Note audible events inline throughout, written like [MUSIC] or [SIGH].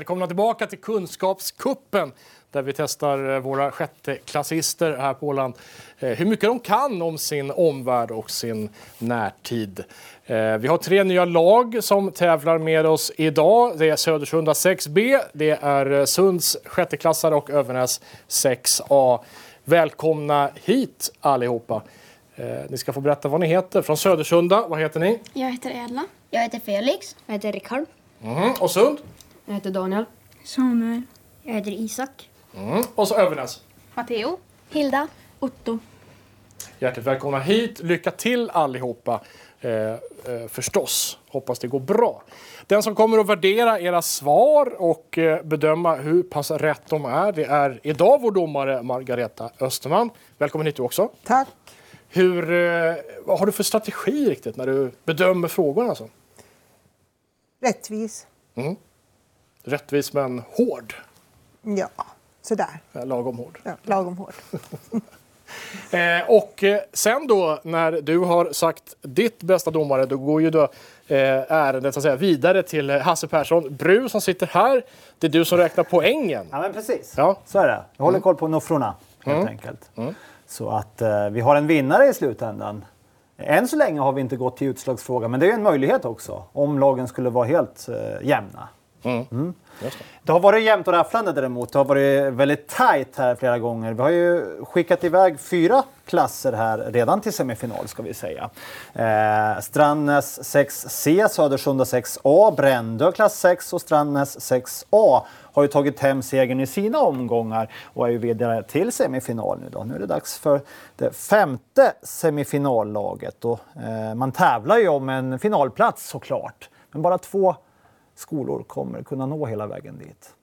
Välkomna tillbaka till Kunskapskuppen där vi testar eh, våra sjätteklassister här på Åland. Eh, hur mycket de kan om sin omvärld och sin närtid. Eh, vi har tre nya lag som tävlar med oss idag. Det är Södersunda 6B, det är Sunds sjätteklassare och Övernäs 6A. Välkomna hit allihopa. Ni ska få berätta vad ni heter. Från Södersunda, vad heter ni? Jag heter Edla. Jag heter Felix. Jag heter Rickard. Mm. Och Sund? Jag heter Daniel. Samuel. Jag heter Isak. Mm. Och så Övernäs. Matteo. Hilda. Otto. Hjärtligt välkomna hit. Lycka till allihopa. Eh, eh, förstås. Hoppas det går bra. Den som kommer att värdera era svar och eh, bedöma hur pass rätt de är, det är idag vår domare Margareta Österman. Välkommen hit du också. Tack. Hur, eh, vad har du för strategi riktigt när du bedömer frågorna? Alltså? Rättvis. Rättvis men hård. Ja, sådär. Eh, Lagom hård. Ja, lagom hård. [LAUGHS] Eh, och eh, sen då när du har sagt ditt bästa domare då går ju då eh, ärendet så att säga, vidare till Hasse Persson Bru som sitter här. Det är du som räknar poängen. Ja, men precis. Ja. Så är det. Jag håller koll på nuffrorna, helt enkelt. Så att eh, vi har en vinnare i slutändan. Än så länge har vi inte gått till utslagsfråga, men det är en möjlighet också om lagen skulle vara helt eh, jämna. Mm. Det. Det har varit jämnt och rafflande däremot. Det har varit väldigt tajt här flera gånger. Vi har ju skickat iväg fyra klasser här redan till semifinal ska vi säga. Eh, Strandnäs 6C, Södersunda 6A, Brändö klass 6 och Strandnäs 6A har ju tagit hem segern i sina omgångar och är ju vidare till semifinal nu då. Nu är det dags för det femte semifinallaget och eh, man tävlar ju om en finalplats såklart. Men bara två skolor kommer kunna nå hela vägen dit.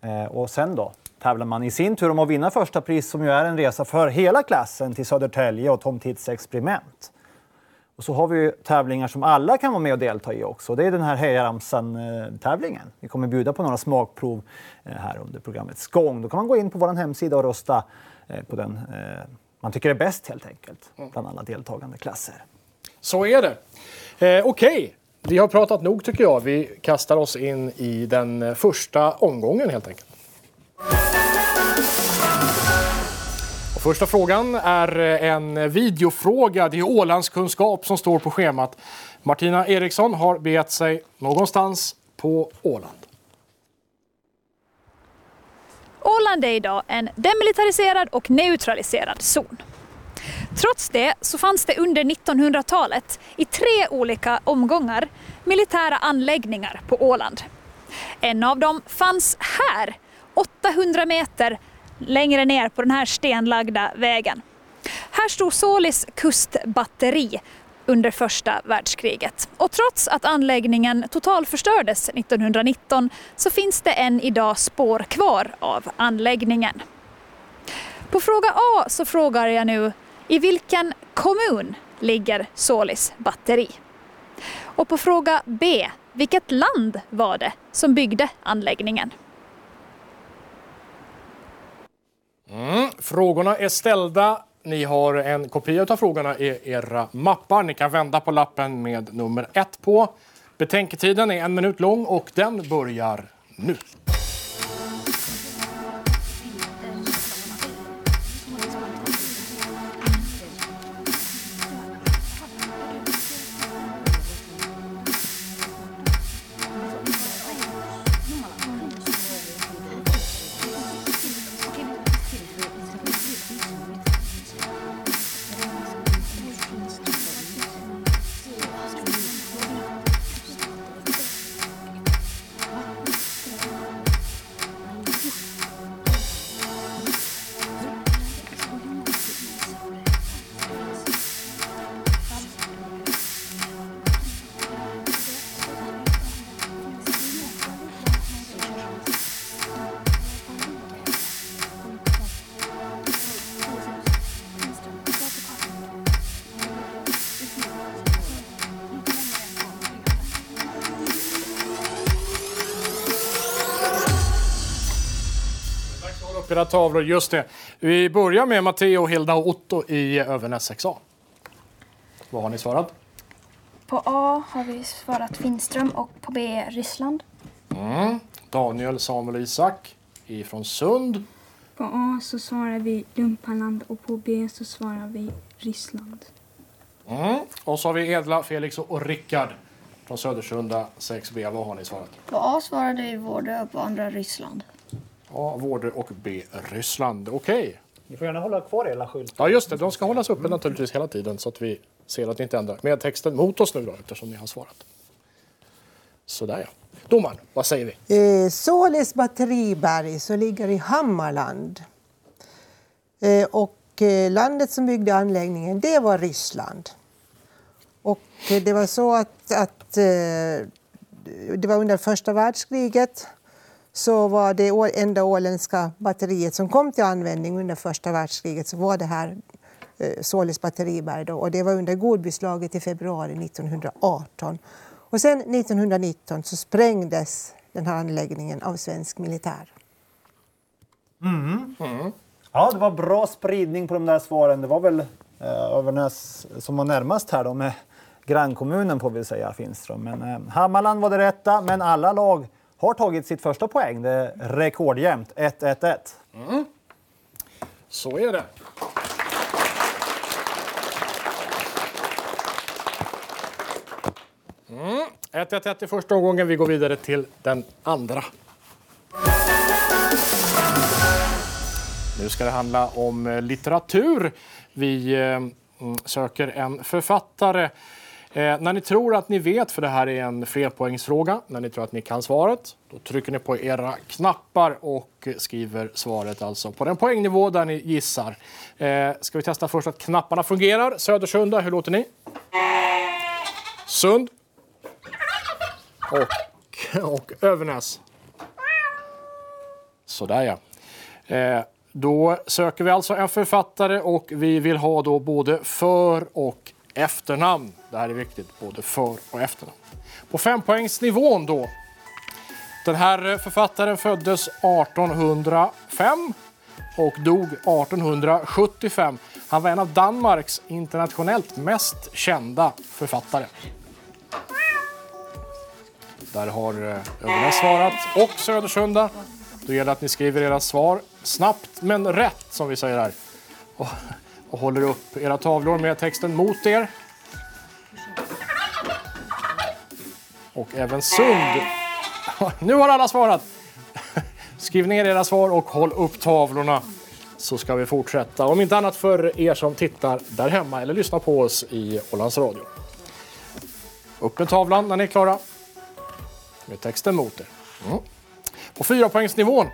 Eh, och sen då tävlar man i sin tur om att vinna första pris som ju är en resa för hela klassen till Södertälje och Tom Tits experiment. Och så har vi ju tävlingar som alla kan vara med och delta i också. Det är den här Hejaramsan-tävlingen. Vi kommer bjuda på några smakprov eh, här under programmets gång. Då kan man gå in på vår hemsida och rösta eh, på den eh, man tycker är bäst helt enkelt bland alla deltagande klasser. Så är det. Eh, Okej, vi har pratat nog tycker jag. Vi kastar oss in i den första omgången helt enkelt. Och första frågan är en videofråga. Det är Ålandskunskap som står på schemat. Martina Eriksson har begett sig någonstans på Åland. Åland är idag en demilitariserad och neutraliserad zon. Trots det så fanns det under 1900-talet i tre olika omgångar militära anläggningar på Åland. En av dem fanns här, 800 meter längre ner på den här stenlagda vägen. Här stod Solis kustbatteri under första världskriget. Och trots att anläggningen totalförstördes 1919 så finns det än idag spår kvar av anläggningen. På fråga A så frågar jag nu i vilken kommun ligger Solis batteri? Och på fråga B, vilket land var det som byggde anläggningen? Mm, frågorna är ställda. Ni har en kopia av frågorna i era mappar. Ni kan vända på lappen med nummer ett på. Betänketiden är en minut lång och den börjar nu. Era tavlor. Just det. Vi börjar med Matteo, Hilda och Otto i Övernäs 6A. Vad har ni svarat? På A har vi svarat Finström och på B Ryssland. Daniel Samuel Isak ifrån Sund. På A så svarar vi Lumpaland och på B så svarar vi Ryssland. Mm. Och så har vi Edla, Felix och Rickard från Södersunda 6B. Vad har ni svarat? På A svarade vi Vårdö och på andra Ryssland. A. Vårder och B. Ryssland. Okej. Ni får gärna hålla kvar era skyltar. Ja, just det. De ska hållas uppe naturligtvis hela tiden så att vi ser att ni inte ändrar med texten mot oss nu då eftersom ni har svarat. Sådär ja. Domaren, vad säger vi? Eh, Såles batteriberg så ligger i Hammarland. Eh, och eh, landet som byggde anläggningen det var Ryssland. Och eh, det var så att, att eh, det var under första världskriget så var det enda åländska batteriet som kom till användning under första världskriget så var det här eh, Såles batteriberg då, och det var under Godbyslaget i februari 1918. Och sen 1919 så sprängdes den här anläggningen av svensk militär. Ja, det var bra spridning på de där svaren. Det var väl eh, Övernäs som var närmast här då med grannkommunen får vi säga, Finström. Men eh, Hammarland var det rätta, men alla lag har tagit sitt första poäng. Det är rekordjämnt, 1-1-1. Mm. Så är det. Mm. 1-1-1 i första omgången. Vi går vidare till den andra. Nu ska det handla om eh, litteratur. Vi eh, mm, söker en författare. Eh, när ni tror att ni vet, för det här är en flerpoängsfråga, när ni tror att ni kan svaret, då trycker ni på era knappar och skriver svaret alltså på den poängnivå där ni gissar. Eh, ska vi testa först att knapparna fungerar? Södersunda, hur låter ni? Sund. Och, och Övernäs. Sådär ja. Eh, då söker vi alltså en författare och vi vill ha då både för och efternamn. Det här är viktigt, både för och efternamn. På fempoängsnivån då. Den här författaren föddes 1805 och dog 1875. Han var en av Danmarks internationellt mest kända författare. Där har eh, svarat och Södersunda. Då gäller det att ni skriver era svar snabbt men rätt som vi säger här. Och, håller upp era tavlor med texten mot er. Och även Sund. [LAUGHS] Nu har alla svarat! [LAUGHS] Skriv ner era svar och håll upp tavlorna så ska vi fortsätta. Om inte annat för er som tittar där hemma eller lyssnar på oss i Ålands Radio. Upp med tavlan när ni är klara. Med texten mot er. Mm. På fyrapoängsnivån.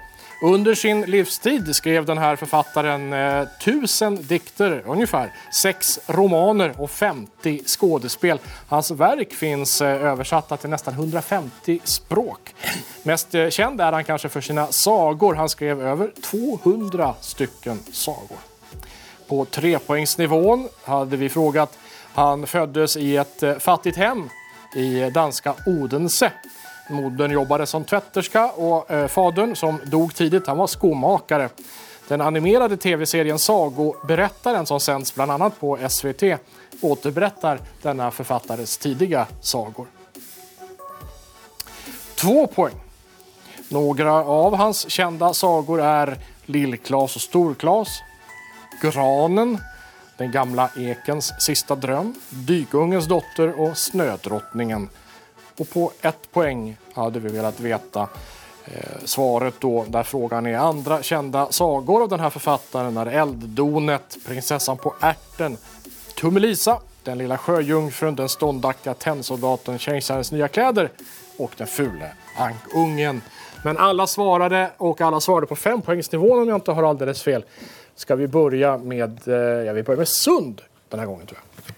Under sin livstid skrev den här författaren eh, tusen dikter ungefär, sex romaner och 50 skådespel. Hans verk finns eh, översatta till nästan 150 språk. Mest eh, känd är han kanske för sina sagor. Han skrev över 200 stycken sagor. På trepoängsnivån hade vi frågat. Han föddes i ett eh, fattigt hem i danska Odense. Modern jobbade som tvätterska och eh, fadern, som dog tidigt, han var skomakare. Den animerade tv-serien Sagoberättaren som sänds bland annat på SVT återberättar denna författares tidiga sagor. Två poäng. Några av hans kända sagor är Lill-Klas och Stor-Klas, Granen, Den gamla ekens sista dröm, Dykungens dotter och Snödrottningen. Och på ett poäng hade vi velat veta eh, svaret då där frågan är andra kända sagor av den här författaren är Elddonet, Prinsessan på ärten, Tummelisa, Den lilla sjöjungfrun, Den ståndaktiga tennsoldaten, Kejsarens nya kläder och Den fule ankungen. Men alla svarade och alla svarade på fempoängsnivån om jag inte har alldeles fel. Ska vi börja med, eh, ja, vi börjar med Sund den här gången tror jag.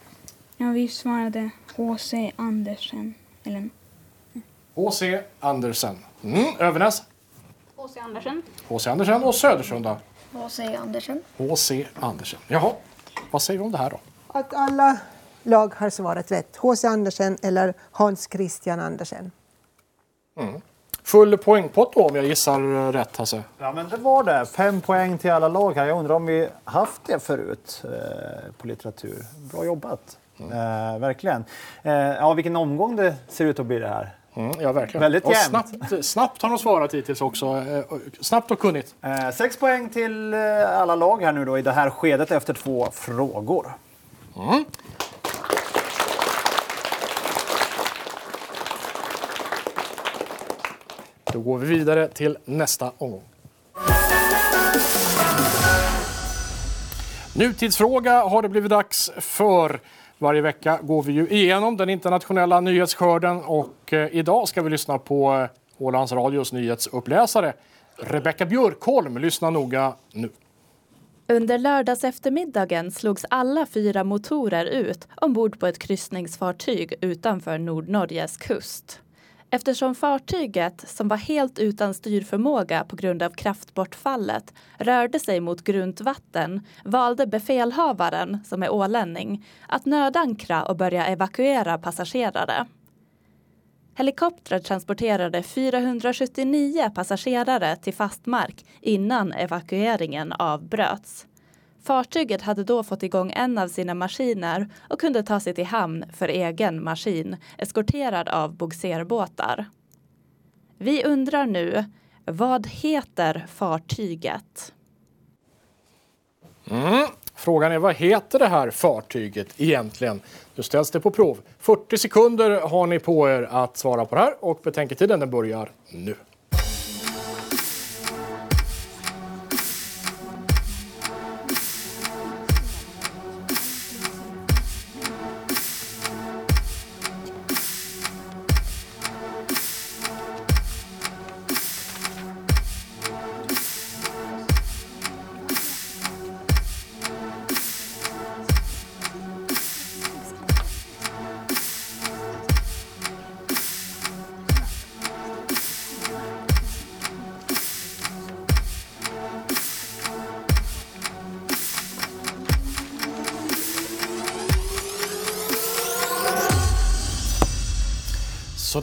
Ja, vi svarade H.C. Andersen. Eller H.C. Andersen. Mm, Övernäs. H.C. Andersen. H.C. Andersen och Södersunda. H.C. Andersen. H.C. Andersen. Jaha, vad säger vi om det här då? Att alla lag har svarat rätt. H.C. Andersen eller Hans Christian Andersen. Full poängpott då om jag gissar rätt Hasse. Ja, men det var det. Fem poäng till alla lag här. Jag undrar om vi haft det förut eh, på litteratur. Bra jobbat. Eh, verkligen. Eh, ja, vilken omgång det ser ut att bli det här. Mm, ja, verkligen. Väldigt och jämnt. snabbt, snabbt har de svarat hittills också. Eh, Snabbt och kunnigt. Eh, sex poäng till eh, alla lag här nu då i det här skedet efter två frågor. Då går vi vidare till nästa omgång. Nutidsfråga har det blivit dags för. Varje vecka går vi ju igenom den internationella nyhetsskörden och eh, idag ska vi lyssna på eh, Ålands Radios nyhetsuppläsare Rebecka Björkholm. Lyssna noga nu. Under lördags eftermiddagen slogs alla fyra motorer ut ombord på ett kryssningsfartyg utanför Nordnorges kust. Eftersom fartyget, som var helt utan styrförmåga på grund av kraftbortfallet, rörde sig mot grunt vatten valde befälhavaren, som är ålänning, att nödankra och börja evakuera passagerare. Helikoptrar transporterade 479 passagerare till fast mark innan evakueringen avbröts. Fartyget hade då fått igång en av sina maskiner och kunde ta sig till hamn för egen maskin, eskorterad av bogserbåtar. Vi undrar nu, vad heter fartyget? Mm. Frågan är vad heter det här fartyget egentligen? Nu ställs det på prov. 40 sekunder har ni på er att svara på det här och betänketiden den börjar nu.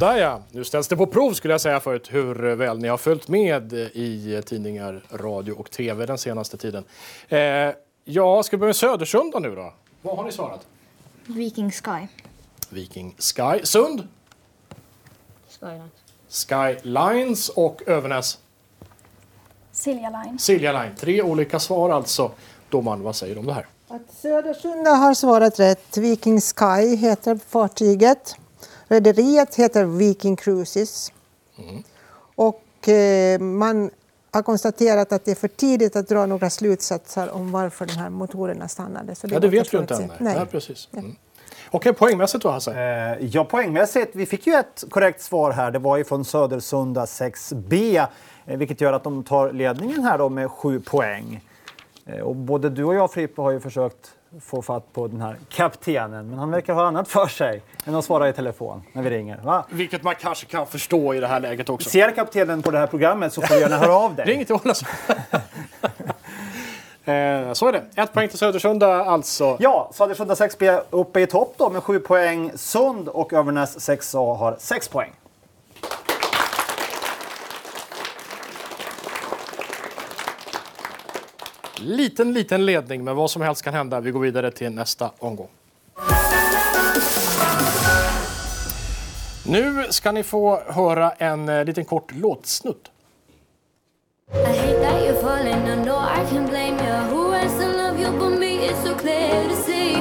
Sådär ja, nu ställs det på prov skulle jag säga förut hur väl ni har följt med i tidningar, radio och tv den senaste tiden. Eh, ja, ska vi börja med Södersunda nu då? Vad har ni svarat? Viking Sky. Viking Sky. Sund? Skyline. Skylines och Övernäs? Silja Line. Silja Line. Tre olika svar alltså. Domaren, vad säger du om det här? Att Södersunda har svarat rätt. Viking Sky heter fartyget. Rederiet heter Viking Cruises. Och eh, man har konstaterat att det är för tidigt att dra några slutsatser om varför de här motorerna stannade. Så Ja, det vet vi inte än. Nej. Nej, precis. Mm. Okej, poängmässigt då Hasse? Eh, ja, poängmässigt. Vi fick ju ett korrekt svar här. Det var ju från Södersunda 6B, eh, vilket gör att de tar ledningen här då med sju poäng. Och både du och jag, Frippe, har ju försökt få fatt på den här kaptenen, men han verkar ha annat för sig än att svara i telefon när vi ringer. Va? Vilket man kanske kan förstå i det här läget också. Ser kaptenen på det här programmet så får du gärna höra av dig. Ring till Ålands. [LAUGHS] eh, så är det. Ett poäng till Södersunda alltså. Ja, Södersunda 6B uppe i topp då med sju poäng. Sund och Övernäs 6A har sex poäng. Liten, liten ledning, men vad som helst kan hända. Vi går vidare till nästa omgång. Nu ska ni få höra en eh, liten kort låtsnutt. I hate that you're falling, I know I can blame you. Who else to love you but me? It's so clear to see.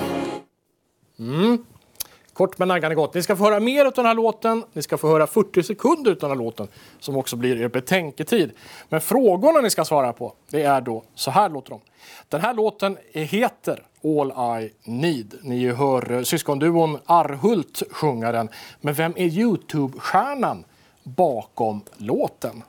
Kort men naggande gott. Ni ska få höra mer av den här låten. Ni ska få höra 40 sekunder av den här låten som också blir er betänketid. Men frågorna ni ska svara på, det är då så här låter de. Den här låten heter All I Need. Ni hör syskonduon Arhult sjunga den. Men vem är Youtube-stjärnan bakom låten?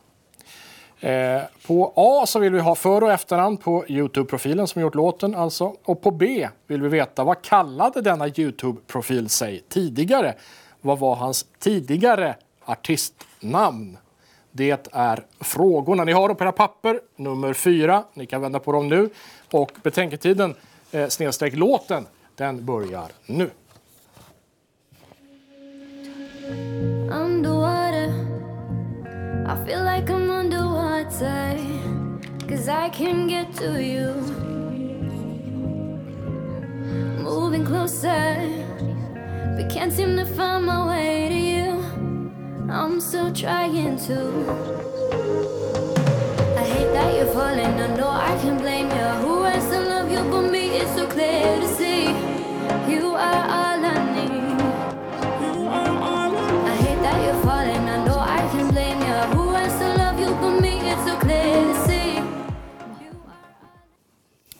Eh, på A så vill vi ha för och efternamn på Youtube-profilen som gjort låten alltså. Och på B vill vi veta vad kallade denna Youtube-profil sig tidigare? Vad var hans tidigare artistnamn? Det är frågorna. Ni har dem på era papper, nummer fyra. Ni kan vända på dem nu. Och betänketiden, eh, snedstreck låten, den börjar nu. Underwater, I feel like I'm underwater. Cause I can get to you. Moving closer, but can't seem to find my way to you. I'm still trying to.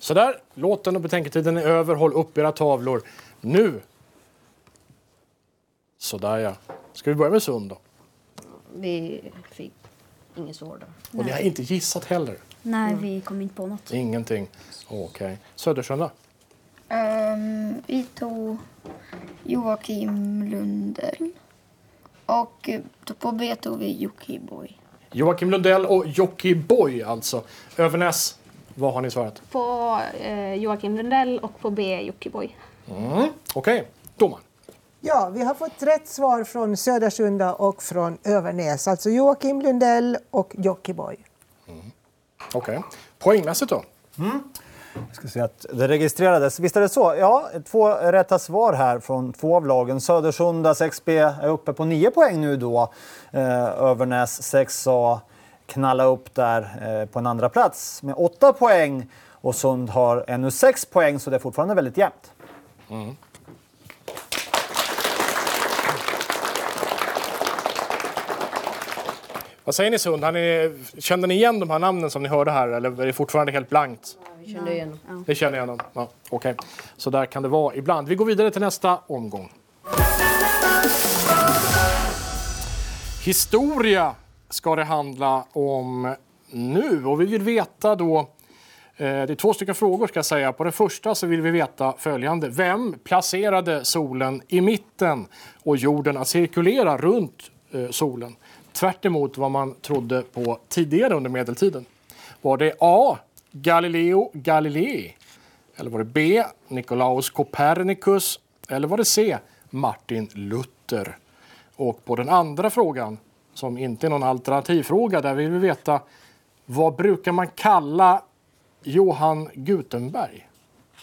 Sådär, låten och betänketiden är över. Håll upp era tavlor. Nu! Sådär ja. Ska vi börja med Sund då? Vi fick inget svar då. Och ni har inte gissat heller? Nej, vi kom inte på något. Ingenting? Okej. Södersjön Ehm, vi tog Joakim Lundell. Och eh, på B tog vi Jockiboi. Joakim Lundell och Jockiboi alltså. Övernäs, vad har ni svarat? På eh, Joakim Lundell och på B Jockiboi. Mm. Okej, domaren. Ja, vi har fått rätt svar från Södersunda och från Övernäs. Alltså Joakim Lundell och Jockiboi. Okej. Poängmässigt då? Jag ska se att det registrerades. Visst är det så? Ja, två rätta svar här från två av lagen. Södersundas XB är uppe på 9 poäng nu då. Eh, Övernäs 6A knalla upp där eh, på en andra plats med 8 poäng. Och Sund har ännu 6 poäng så det är fortfarande väldigt jämnt. Vad säger ni Sund? Ni, kände ni igen de här namnen som ni hörde här eller är det fortfarande helt blankt? Vi kände igen dem. Det känner jag igen. Ja, Okej, så där kan det vara ibland. Vi går vidare till nästa omgång. Historia ska det handla om nu och vi vill veta då eh, det är två stycken frågor ska jag säga. På den första så vill vi veta följande. Vem placerade solen i mitten och jorden att cirkulera runt eh, solen? Tvärt emot vad man trodde på tidigare under medeltiden. Var det A. Galileo Galilei? Eller var det B. Nikolaus Copernicus? Eller var det C. Martin Luther? Och på den andra frågan, som inte är någon alternativfråga, där vill vi veta vad brukar man kalla Johan Gutenberg?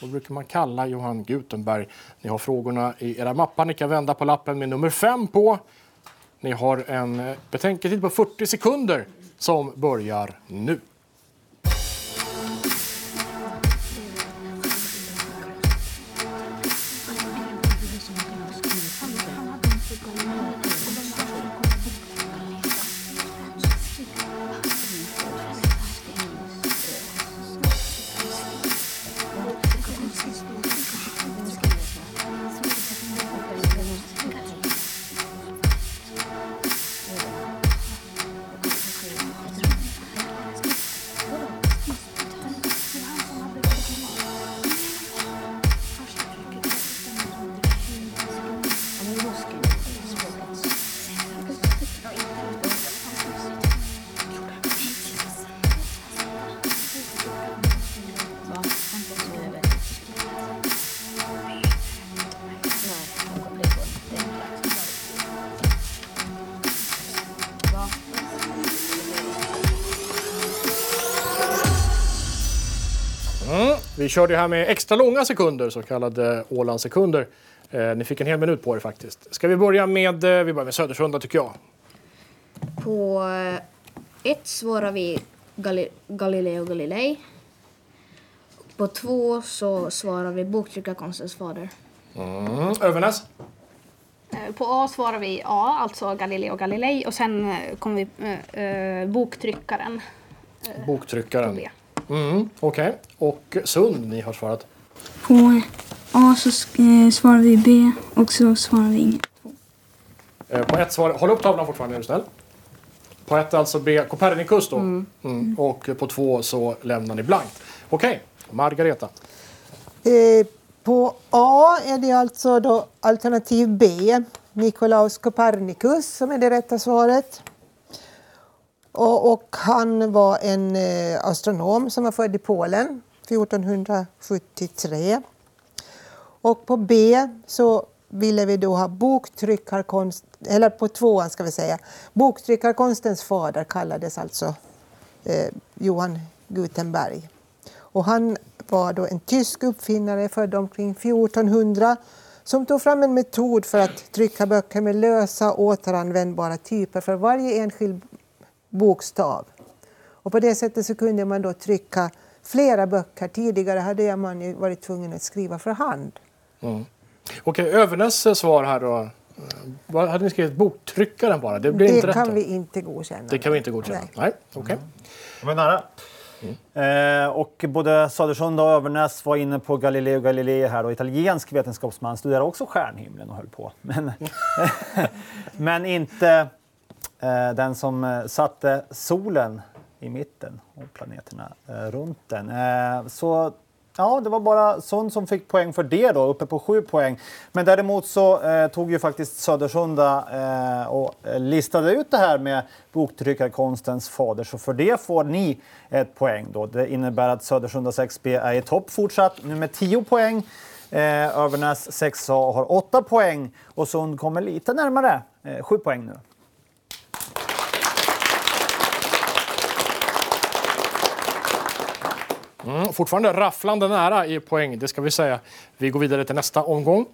Vad brukar man kalla Johan Gutenberg? Ni har frågorna i era mappar. Ni kan vända på lappen med nummer 5. på. Ni har en betänketid på 40 sekunder som börjar nu. Körde här med extra långa sekunder, så kallade Ålandssekunder. Eh, ni fick en hel minut på er faktiskt. Ska vi börja med, eh, vi börjar med Södersunda tycker jag. På eh, ett svarar vi Gali Galileo Galilei. På två så svarar vi boktryckarkonstens fader. Mm. Övernäs? Eh, På A svarar vi A, alltså Galileo Galilei. Och sen eh, kommer vi eh, eh, boktryckaren. Boktryckaren. Mm, Okej. Och Sund, ni har svarat. På A så eh, svarar vi B och så svarar vi inget. Eh, På ett svar, håll upp tavlan fortfarande är du snäll. På ett alltså B, Copernicus då. Mm. Och på två så lämnar ni blankt. Okej, Margareta. Eh, på A är det alltså då alternativ B, Nikolaus Copernicus, som är det rätta svaret. Och, och han var en eh, astronom som var född i Polen 1473. Och på B så ville vi då ha boktryckarkonst, eller på tvåan ska vi säga, boktryckarkonstens fader kallades alltså eh, Johan Gutenberg. Och han var då en tysk uppfinnare född omkring 1400 som tog fram en metod för att trycka böcker med lösa återanvändbara typer för varje enskild bokstav. Och på det sättet så kunde man då trycka flera böcker. Tidigare hade man ju varit tvungen att skriva för hand. Mm. Okej, Övernäs svar här då. Vad hade ni skrivit? Boktryckaren bara? Det blir det inte rätt kan då. vi inte godkänna. Det kan vi inte godkänna? Nej. Nej, okej. Det var nära. Eh, och både Södersund och Övernäs var inne på Galileo Galilei här och italiensk vetenskapsman studerade också stjärnhimlen och höll på. Men, [LAUGHS] men inte eh, Eh, den som eh, satte solen i mitten och planeterna eh, runt den. Så ja, det var bara Sund som fick poäng för det då, uppe på sju poäng. Men däremot så eh, tog ju faktiskt Södersunda eh, och listade ut det här med boktryckarkonstens fader. Så för det får ni ett poäng då. Det innebär att Södersunda 6B är i topp fortsatt, nu med 10 poäng. Eh, Övernäs 6A har 8 poäng och Sund kommer lite närmare, eh, 7 poäng nu. Mm, fortfarande rafflande nära i poäng, det ska vi säga. Vi går vidare till nästa omgång.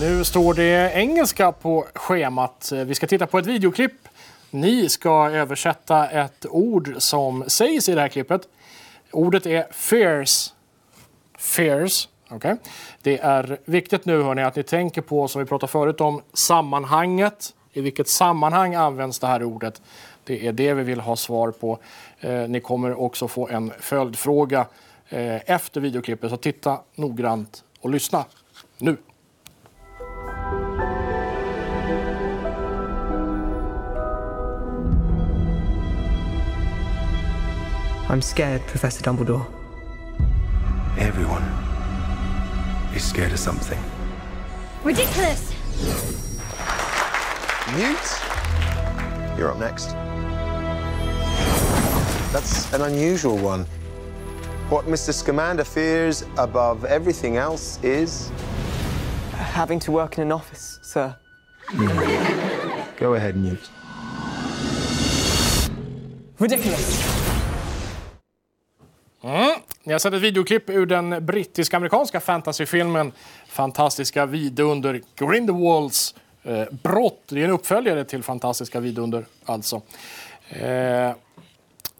Nu står det engelska på schemat. Vi ska titta på ett videoklipp. Ni ska översätta ett ord som sägs i det här klippet. Ordet är fierce. Fierce. Okay. Det är viktigt nu hörni, att ni tänker på, som vi pratade förut om, sammanhanget. I vilket sammanhang används det här ordet? Det är det vi vill ha svar på. Eh, ni kommer också få en följdfråga eh, efter videoklippet, så titta noggrant och lyssna nu. I'm scared, Professor Dumbledore. Everyone is scared of something. Ridiculous! Newt, you're up next. That's an unusual one. What Mr. Scamander fears above everything else is. Having to work in an office, sir. Go ahead, Newt. Ridiculous! Mm. Ni har sett ett videoklipp ur den brittisk-amerikanska fantasyfilmen Fantastiska vidunder, Grindelwalds eh, brott. Det är en uppföljare till Fantastiska vidunder alltså. Eh,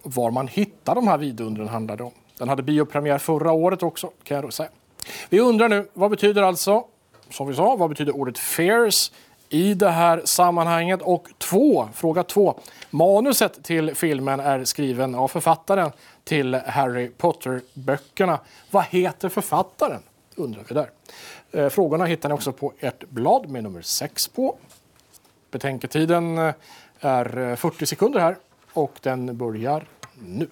var man hittar de här vidundren handlar det om. Den hade biopremiär förra året också kan jag då säga. Vi undrar nu, vad betyder alltså, som vi sa, vad betyder ordet Fears i det här sammanhanget? Och två, fråga två. Manuset till filmen är skriven av författaren till Harry Potter-böckerna. Vad heter författaren? Undrar vi där. Eh, Frågorna hittar ni också på ert blad med nummer 6 på. Betänketiden eh, är eh, 40 sekunder här och den börjar nu.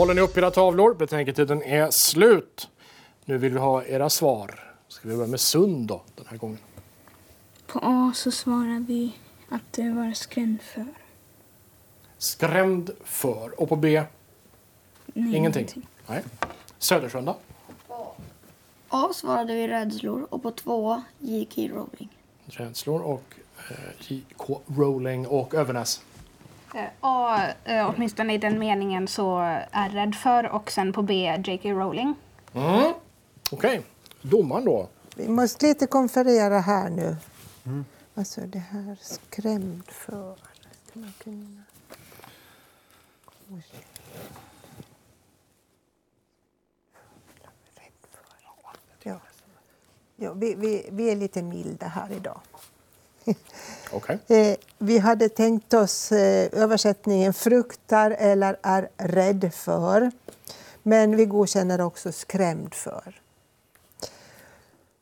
Håller ni upp era tavlor. Betänketiden är slut. Nu vill vi ha era svar. Ska vi börja med Sund då, den här gången? På A så svarar vi att det var skrämd för. Skrämd för. Och på B? Nej, ingenting. Nej. Södersjön då? A svarade vi rädslor och på två J.K. Rowling. Rädslor och eh, J.K. Rowling och Övernäs. Eh, A, eh, åtminstone i den meningen, så är rädd för och sen på B, J.K. Rowling. Mm. Okej. Domaren då? Vi måste lite konferera här nu. Alltså det här skrämd för. Ja, vi, vi, vi är lite milda här idag. [LAUGHS] Okay. Eh, vi hade tänkt oss eh, översättningen fruktar eller är rädd för. Men vi godkänner också skrämd för.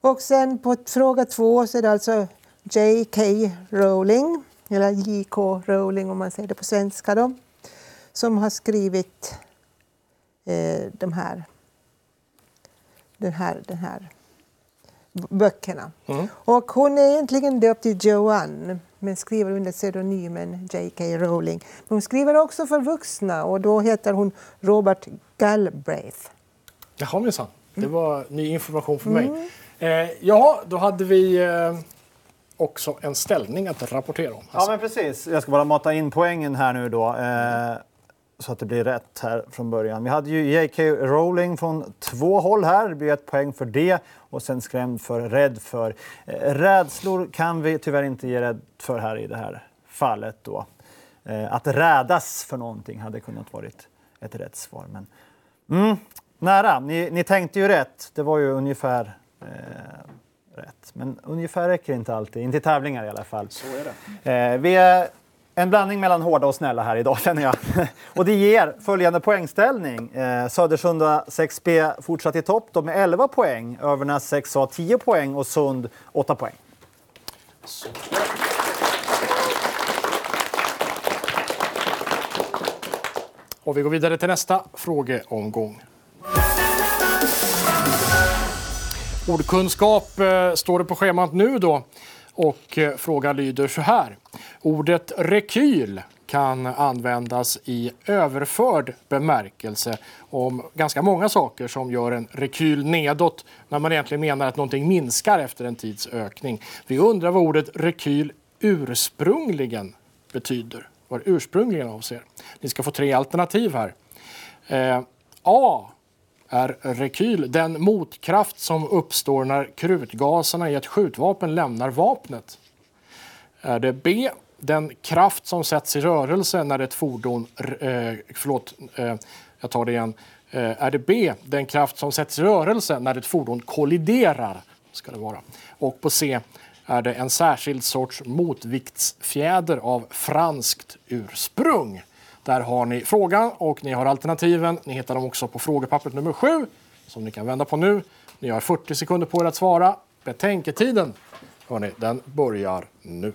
Och sen på fråga två så är det alltså J.K. Rowling, eller J.K. Rowling om man säger det på svenska då, som har skrivit eh, de här, den här, den här böckerna. Och hon är egentligen döpt till Joanne men skriver under pseudonymen J.K. Rowling. Men hon skriver också för vuxna och då heter hon Robert Galbraith. Jaha minsann, det Mm. var ny information för mig. Eh, ja, då hade vi eh, också en ställning att rapportera om. Ja, men precis. Jag ska bara mata in poängen här nu då. Eh, så att det blir rätt här från början. Vi hade ju J.K. Rowling från två håll här. Det blir ett poäng för det. Och sen skrämd för, rädd för. Eh, rädslor kan vi tyvärr inte ge rädd för här i det här fallet då. Eh, att rädas för någonting hade kunnat varit ett rätt svar. Men, mm, nära. Ni, ni tänkte ju rätt. Det var ju ungefär eh, rätt. Men ungefär räcker inte alltid. Inte i tävlingar i alla fall. Så är det. Eh, vi är en blandning mellan hårda och snälla här idag [LAUGHS] känner jag. och det ger följande poängställning. Eh, Södersunda 6B fortsatt i topp då med 11 poäng. Övernäs 6A 10 poäng och Sund 8 poäng. Och vi går vidare till nästa frågeomgång. Ordkunskap eh, står det på schemat nu då. Och eh, frågan lyder så här. Ordet rekyl kan användas i överförd bemärkelse om ganska många saker som gör en rekyl nedåt när man egentligen menar att någonting minskar efter en tids ökning. Vi undrar vad ordet rekyl ursprungligen betyder. Vad det ursprungligen avser. Ni ska få tre alternativ här. Eh, A är rekyl den motkraft som uppstår när krutgaserna i ett skjutvapen lämnar vapnet. Är det B den kraft som sätts i rörelse när ett fordon... Eh, förlåt, eh, jag tar det igen. Eh, är det B den kraft som sätts i rörelse när ett fordon kolliderar? Ska det vara. Och på C är det en särskild sorts motviktsfjäder av franskt ursprung. Där har ni frågan och ni har alternativen. Ni hittar dem också på frågepappret nummer 7. som ni kan vända på nu. Ni har 40 sekunder på er att svara. Betänketiden hörni, den börjar nu.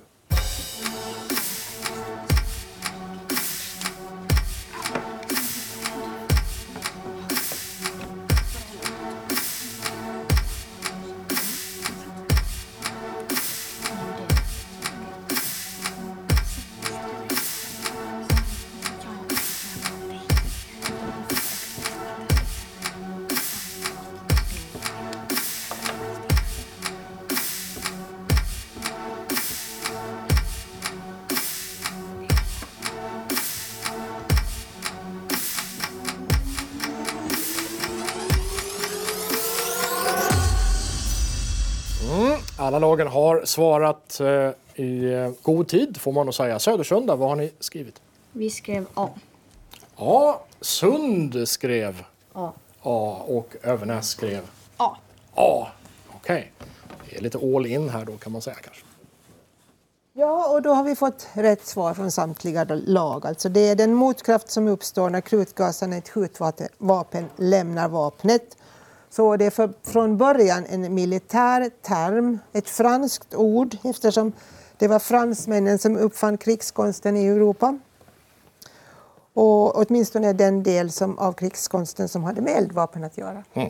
Alla lagen har svarat eh, i eh, god tid får man nog säga. Södersunda, vad har ni skrivit? Vi skrev A. Ja, Sund skrev A. A och Övernäs skrev A. A. Okej, det är lite all in här då kan man säga kanske. Ja, och då har vi fått rätt svar från samtliga lag. Alltså det är den motkraft som uppstår när krutgaserna i ett skjutvapen lämnar vapnet. Så det är för, från början en militär term, ett franskt ord eftersom det var fransmännen som uppfann krigskonsten i Europa. Och åtminstone den del som, av krigskonsten som hade med eldvapen att göra. Mm.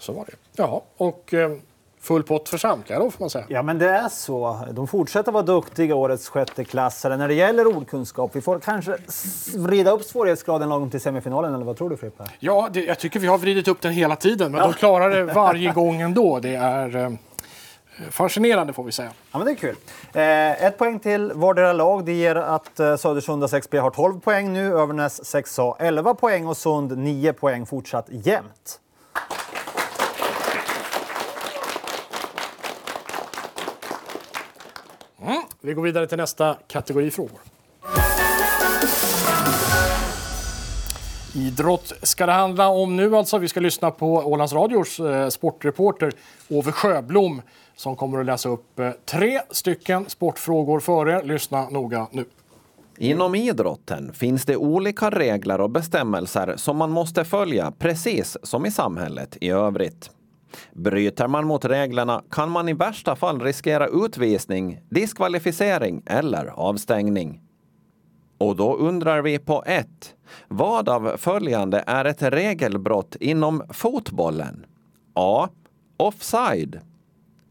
Så var det. Jaha. och eh, full pott för samtliga då får man säga. Ja, men det är så. De fortsätter vara duktiga, årets sjätteklassare. När det gäller ordkunskap, vi får kanske vrida upp svårighetsgraden lagom till semifinalen, eller vad tror du Frippe? Ja, det, jag tycker vi har vridit upp den hela tiden, men de klarar det varje gång ändå. Det är eh, fascinerande får vi säga. Ja, men det är kul. Eh, ett poäng till vardera lag. Det ger att eh, Södersunda 6B har 12 poäng nu, Övernäs 6A 11 poäng och Sund 9 poäng fortsatt jämnt. Vi går vidare till nästa kategori frågor. Idrott ska det handla om nu alltså. Vi ska lyssna på Ålands Radios eh, sportreporter Ove Sjöblom som kommer att läsa upp eh, tre stycken sportfrågor för er. Lyssna noga nu. Inom idrotten finns det olika regler och bestämmelser som man måste följa precis som i samhället i övrigt. Bryter man mot reglerna kan man i värsta fall riskera utvisning, diskvalificering eller avstängning. Och då undrar vi på ett. Vad av följande är ett regelbrott inom fotbollen? A. Offside.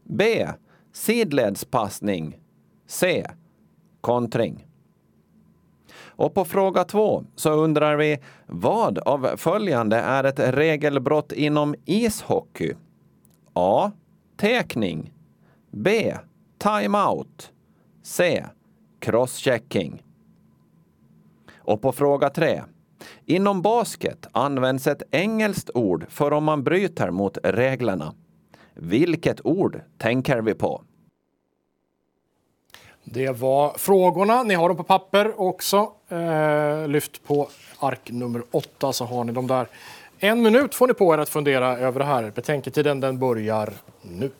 B. Sidledspassning. C. Kontring. Och på fråga två så undrar vi vad av följande är ett regelbrott inom ishockey? A. Tekning. B. Timeout. C. Crosschecking. Och på fråga 3. Inom basket används ett engelskt ord för om man bryter mot reglerna. Vilket ord tänker vi på? Det var frågorna. Ni har dem på papper också. Eh, lyft på ark nummer åtta så har ni dem där. En minut får ni på er att fundera över det här. Betänketiden den börjar nu.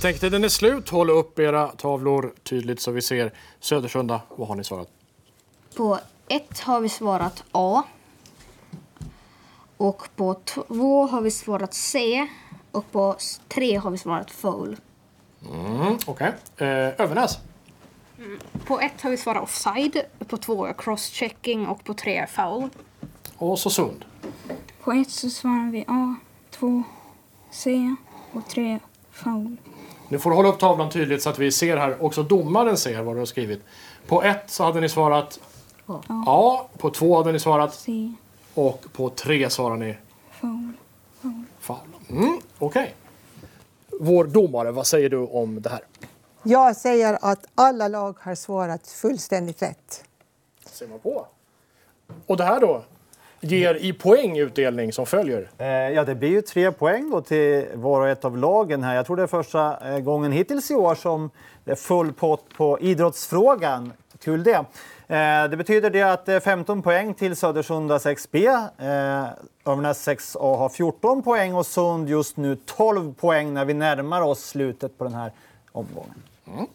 Betänketiden är slut. Håll upp era tavlor tydligt så vi ser. Södersunda, vad har ni svarat? På ett har vi svarat A. Och på två har vi svarat C. Och på s- tre har vi svarat foul. Mm, Okej. Eh, Övernäs? På ett har vi svarat offside, på två är crosschecking och på tre är foul. Och så Sund. På ett så svarar vi A, två C och tre foul. Nu får du hålla upp tavlan tydligt så att vi ser här. Också domaren ser vad du har skrivit. På ett så hade ni svarat A. På två hade ni svarat C. Och på tre svarar ni Foul. foul. Mm, Okej. Vår domare, vad säger du om det här? Jag säger att alla lag har svarat fullständigt rätt. Ser man på. Och det här då ger i poängutdelning som följer. Eh, ja, det blir ju tre poäng då till var och ett av lagen här. Jag tror det är första eh, gången hittills i år som det är full pott på idrottsfrågan. Kul det. Eh, det betyder det att det är 15 poäng till Södersunda 6B. Eh, Övernäs 6A har 14 poäng och Sund just nu 12 poäng när vi närmar oss slutet på den här omgången. Mm,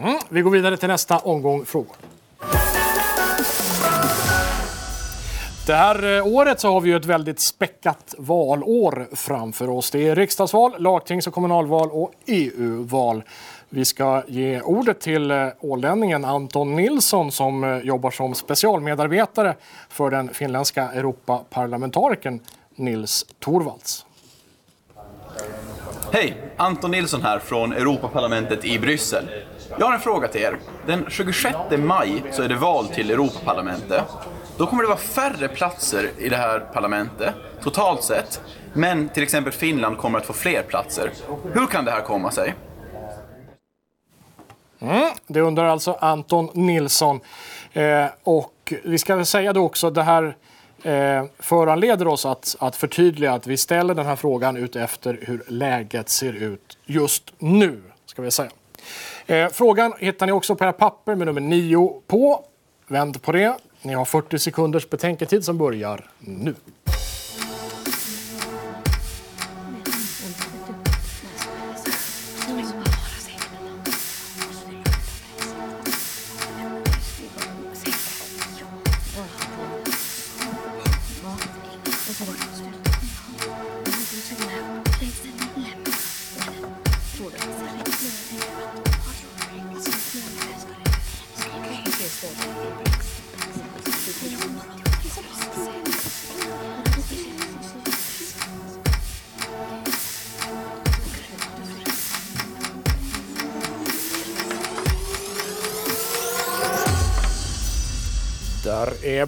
Mm, vi går vidare till nästa omgång frågor. Det här eh, året så har vi ju ett väldigt späckat valår framför oss. Det är riksdagsval, lagtings och kommunalval och EU-val. Vi ska ge ordet till eh, ålänningen Anton Nilsson som eh, jobbar som specialmedarbetare för den finländska Europaparlamentarikern Nils Torvalds. Hej! Anton Nilsson här från Europaparlamentet i Bryssel. Jag har en fråga till er. Den 26 maj så är det val till Europaparlamentet. Då kommer det vara färre platser i det här parlamentet, totalt sett. Men till exempel Finland kommer att få fler platser. Hur kan det här komma sig? Mm, det undrar alltså Anton Nilsson. Eh, och vi ska väl säga då också det här eh, föranleder oss att, att förtydliga att vi ställer den här frågan utefter hur läget ser ut just nu. Ska vi säga. Eh, frågan hittar ni också på era papper med nummer 9 på. Vänd på det. Ni har 40 sekunders betänketid som börjar nu.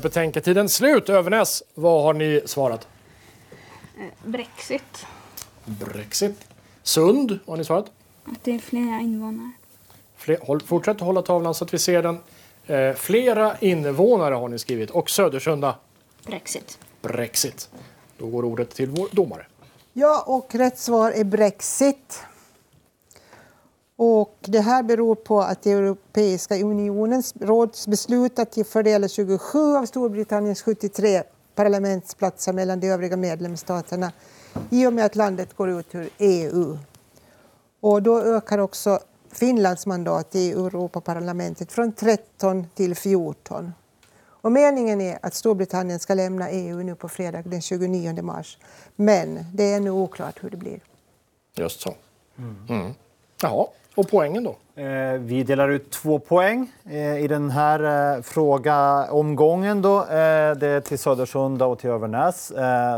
Betänketiden slut. Övernäs, vad har ni svarat? Brexit. Brexit. Sund, vad har ni svarat? Att det är flera invånare. Fler, håll, fortsätt att hålla tavlan så att vi ser den. Eh, flera invånare har ni skrivit. Och Södersunda, Brexit. Brexit. Då går ordet till vår domare. Ja, och rätt svar är Brexit. Och det här beror på att Europeiska unionens rådsbeslut att fördela 27 av Storbritanniens 73 parlamentsplatser mellan de övriga medlemsstaterna i och med att landet går ut ur EU. Och då ökar också Finlands mandat i Europaparlamentet från 13 till 14. Och meningen är att Storbritannien ska lämna EU nu på fredag den 29 mars. Men det är ännu oklart hur det blir. Just så. Mm. Jaha, och poängen då? Eh, vi delar ut två poäng eh, i den här eh, fråga-omgången. Då. Det är till Södersunda och till Övernäs.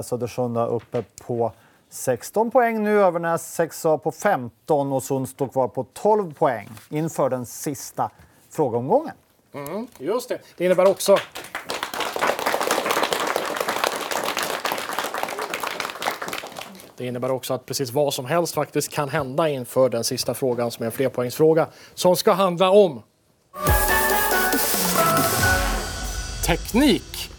Södersunda uppe på 16 poäng nu, Övernäs 6 på 15 och Sund står kvar på 12 poäng inför den sista frågeomgången. Mm, just det. Det innebär också... Det innebär också att precis vad som helst faktiskt kan hända inför den sista frågan som är en flerpoängsfråga som ska handla om teknik.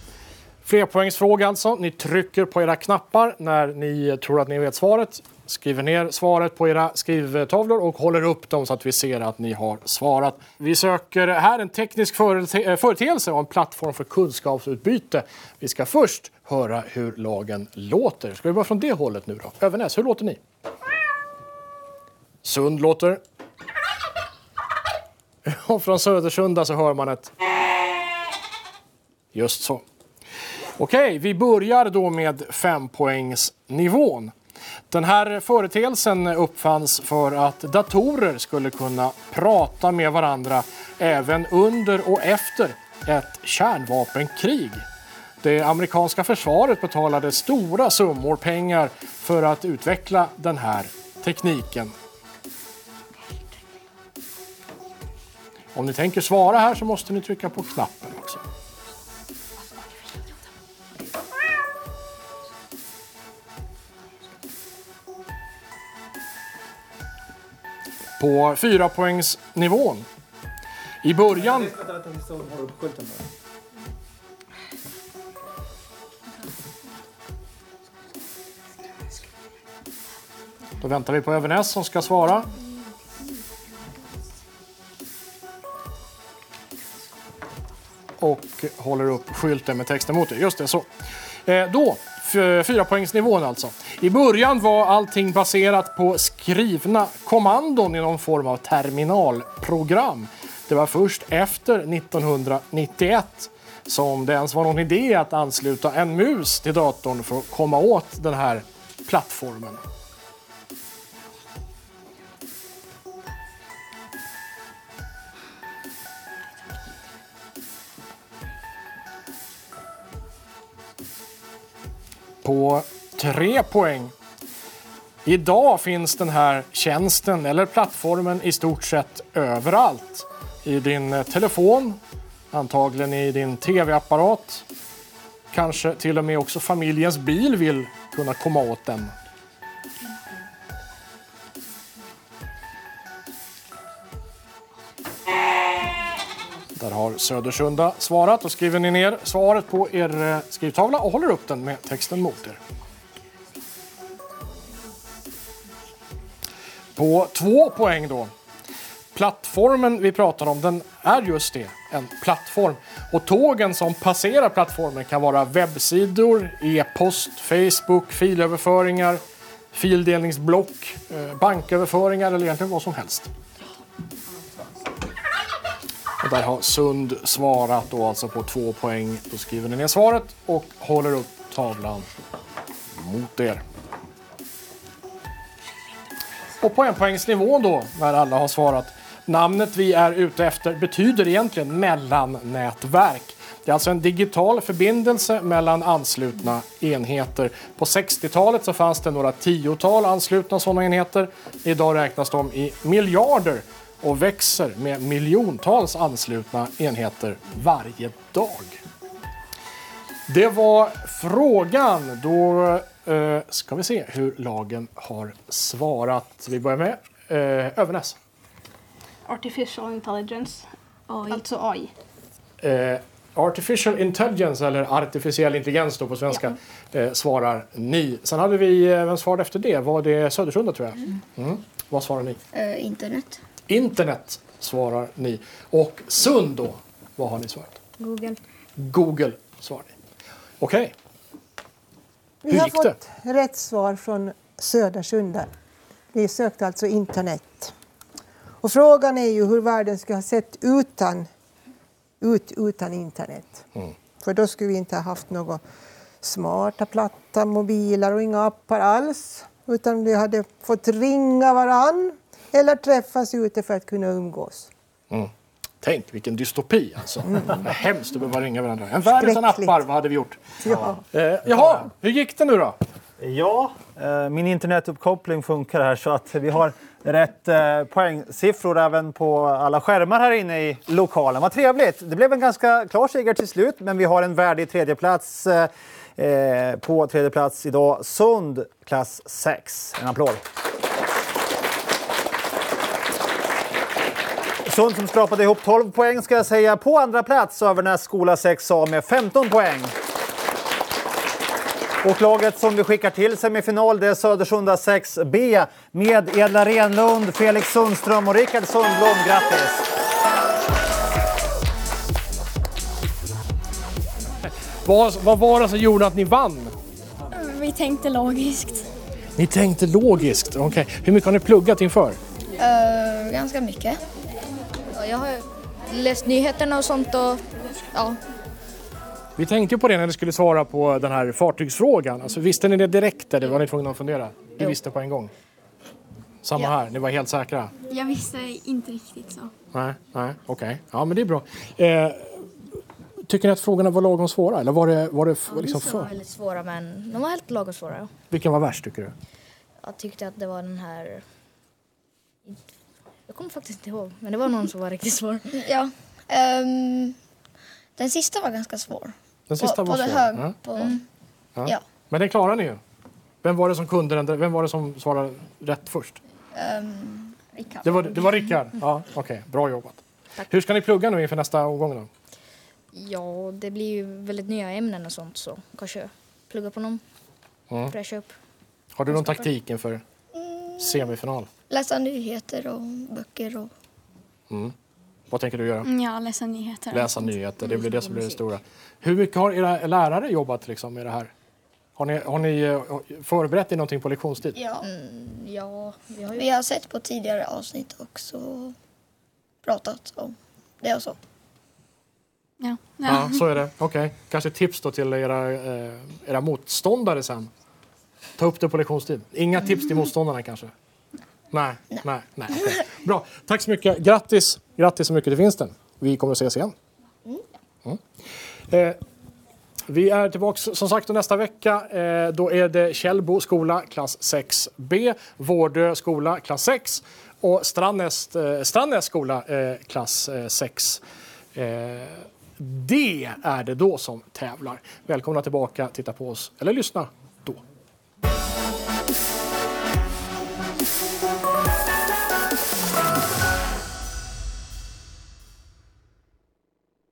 Flerpoängsfråga alltså. Ni trycker på era knappar när ni tror att ni vet svaret. Skriver ner svaret på era skrivtavlor och håller upp dem så att vi ser att ni har svarat. Vi söker här en teknisk förete- eh, företeelse och en plattform för kunskapsutbyte. Vi ska först höra hur lagen låter. Ska vi börja från det hållet nu då? Övernäs, hur låter ni? Sund låter. [LAUGHS] Och från Södersunda så hör man ett... Just så. Okej, vi börjar då med fempoängsnivån. Den här företeelsen uppfanns för att datorer skulle kunna prata med varandra även under och efter ett kärnvapenkrig. Det amerikanska försvaret betalade stora summor pengar för att utveckla den här tekniken. Om ni tänker svara här så måste ni trycka på knappen också. På fyrapoängsnivån... I början... Då väntar vi på Övernäs som ska svara. Och håller upp skylten med texten mot det. Just det, så. Eh, då, f- fyra poängsnivån alltså. I början var allting baserat på skrivna kommandon i någon form av terminalprogram. Det var först efter 1991 som det ens var någon idé att ansluta en mus till datorn för att komma åt den här plattformen. På 3 poäng. Idag finns den här tjänsten eller plattformen i stort sett överallt. I din eh, telefon, antagligen i din tv-apparat. Kanske till och med också familjens bil vill kunna komma åt den. Har Södersunda svarat. Då skriver ni ner svaret på er eh, skrivtavla och håller upp den med texten mot er. På två poäng då. Plattformen vi pratar om, den är just det, en plattform. Och tågen som passerar plattformen kan vara webbsidor, e-post, Facebook, filöverföringar, fildelningsblock, eh, banköverföringar eller egentligen vad som helst. Där har Sund svarat då alltså på två poäng. Då skriver ni ner svaret och håller upp tavlan mot er. Och på enpoängsnivån då, när alla har svarat. Namnet vi är ute efter betyder egentligen mellannätverk. Det är alltså en digital förbindelse mellan anslutna enheter. På 60-talet så fanns det några tiotal anslutna sådana enheter. Idag räknas de i miljarder och växer med miljontals anslutna enheter varje dag. Det var frågan. Då eh, ska vi se hur lagen har svarat. Vi börjar med eh, Övernäs. Artificial intelligence. Alltså AI. Eh, artificial intelligence, eller artificiell intelligens då på svenska, eh, svarar ni. Sen hade vi, eh, vem svarade efter det? Var det Södersunda tror jag? Mm. Vad svarar ni? Eh, internet. Internet svarar ni. Och Sund då, vad har ni svarat? Google. Google svarar ni. Okej. Vi Hur har gick det? fått rätt svar från Södersunda. Vi sökte alltså internet. Och frågan är ju hur världen skulle ha sett utan, ut utan internet. Mm. För då skulle vi inte ha haft några smarta platta mobiler och inga appar alls. Utan vi hade fått ringa varann eller träffas ute för att kunna umgås. Mm. Tänk vilken dystopi alltså. Vad hemskt att behöva ringa varandra. En värld utan appar, vad hade vi gjort? Ja. Eh, jaha, hur gick det nu då? Ja, eh, min internetuppkoppling funkar här så att vi har rätt eh, poängsiffror även på alla skärmar här inne i lokalen. Vad trevligt! Det blev en ganska klar seger till slut, men vi har en värdig tredje plats eh, eh, på tredje plats idag. Sund, klass 6. En applåd. Sund som skrapade ihop 12 poäng ska jag säga. På andra plats Övernäs skola 6A med 15 poäng. Och laget som vi skickar till semifinal det är Södersunda 6B med Edla Renlund, Felix Sundström och Rickard Sundblom. Grattis! Vad, vad var det som gjorde att ni vann? Vi tänkte logiskt. Ni tänkte logiskt. Okej. Hur mycket har ni pluggat inför? Uh, ganska mycket. Ja, jag har läst nyheterna och sånt och ja. Vi tänkte ju på det när ni skulle svara på den här fartygsfrågan. Alltså, visste ni det direkt eller var ni tvungna att fundera? Ni Jo. visste på en gång? Samma Ja. här, ni var helt säkra? Jag visste inte riktigt så. Nej, nej, okej. Ja, men det är bra. Eh, tycker ni att frågorna var lagom svåra eller var det, var det f- liksom Vissa var för? väldigt svåra men de var helt lagom svåra. Vilken var värst tycker du? Jag tyckte att det var den här... Jag kommer faktiskt inte ihåg, men det var någon som var riktigt svår. Ja. ehm, den sista var ganska svår. Den sista på, var på svår. hög, Ja. på, Ja. Ja. Men den klarade ni ju. Vem var det som kunde den? Vem var det som svarade rätt först? ehm, Rickard. Det var, det var Rickard? Ja, okej. Bra jobbat. Hur ska ni plugga nu inför nästa omgång då? Ja, det blir ju väldigt nya ämnen och sånt så kanske plugga på någon, Mm. fräscha upp. Har du någon taktik inför semifinal? Läsa nyheter och böcker och... Mm. Vad tänker du göra? Mm, Ja, läsa nyheter. Läsa nyheter, det blir det som blir det stora. Hur mycket har era lärare jobbat liksom med det här? Har ni, har ni eh, förberett er någonting på lektionstid? Ja. Mm, ja, vi har ju... Vi har sett på tidigare avsnitt också pratat om det och så. Ja. Ja, så är det. Okej. Kanske tips då till era, eh, era motståndare sen. Ta upp det på lektionstid. Inga tips till motståndarna kanske? Nej, nej, nej. okej. Bra. Tack så mycket. Grattis, grattis så mycket till vinsten. Vi kommer att ses igen. Mm. Eh, vi är tillbaka som sagt nästa vecka. Eh, då är det Källbo skola klass 6B, Vårdö skola klass 6 och Strandnäs, eh, Strandnäs skola eh, klass eh, 6. Eh, det är det då som tävlar. Välkomna tillbaka, titta på oss eller lyssna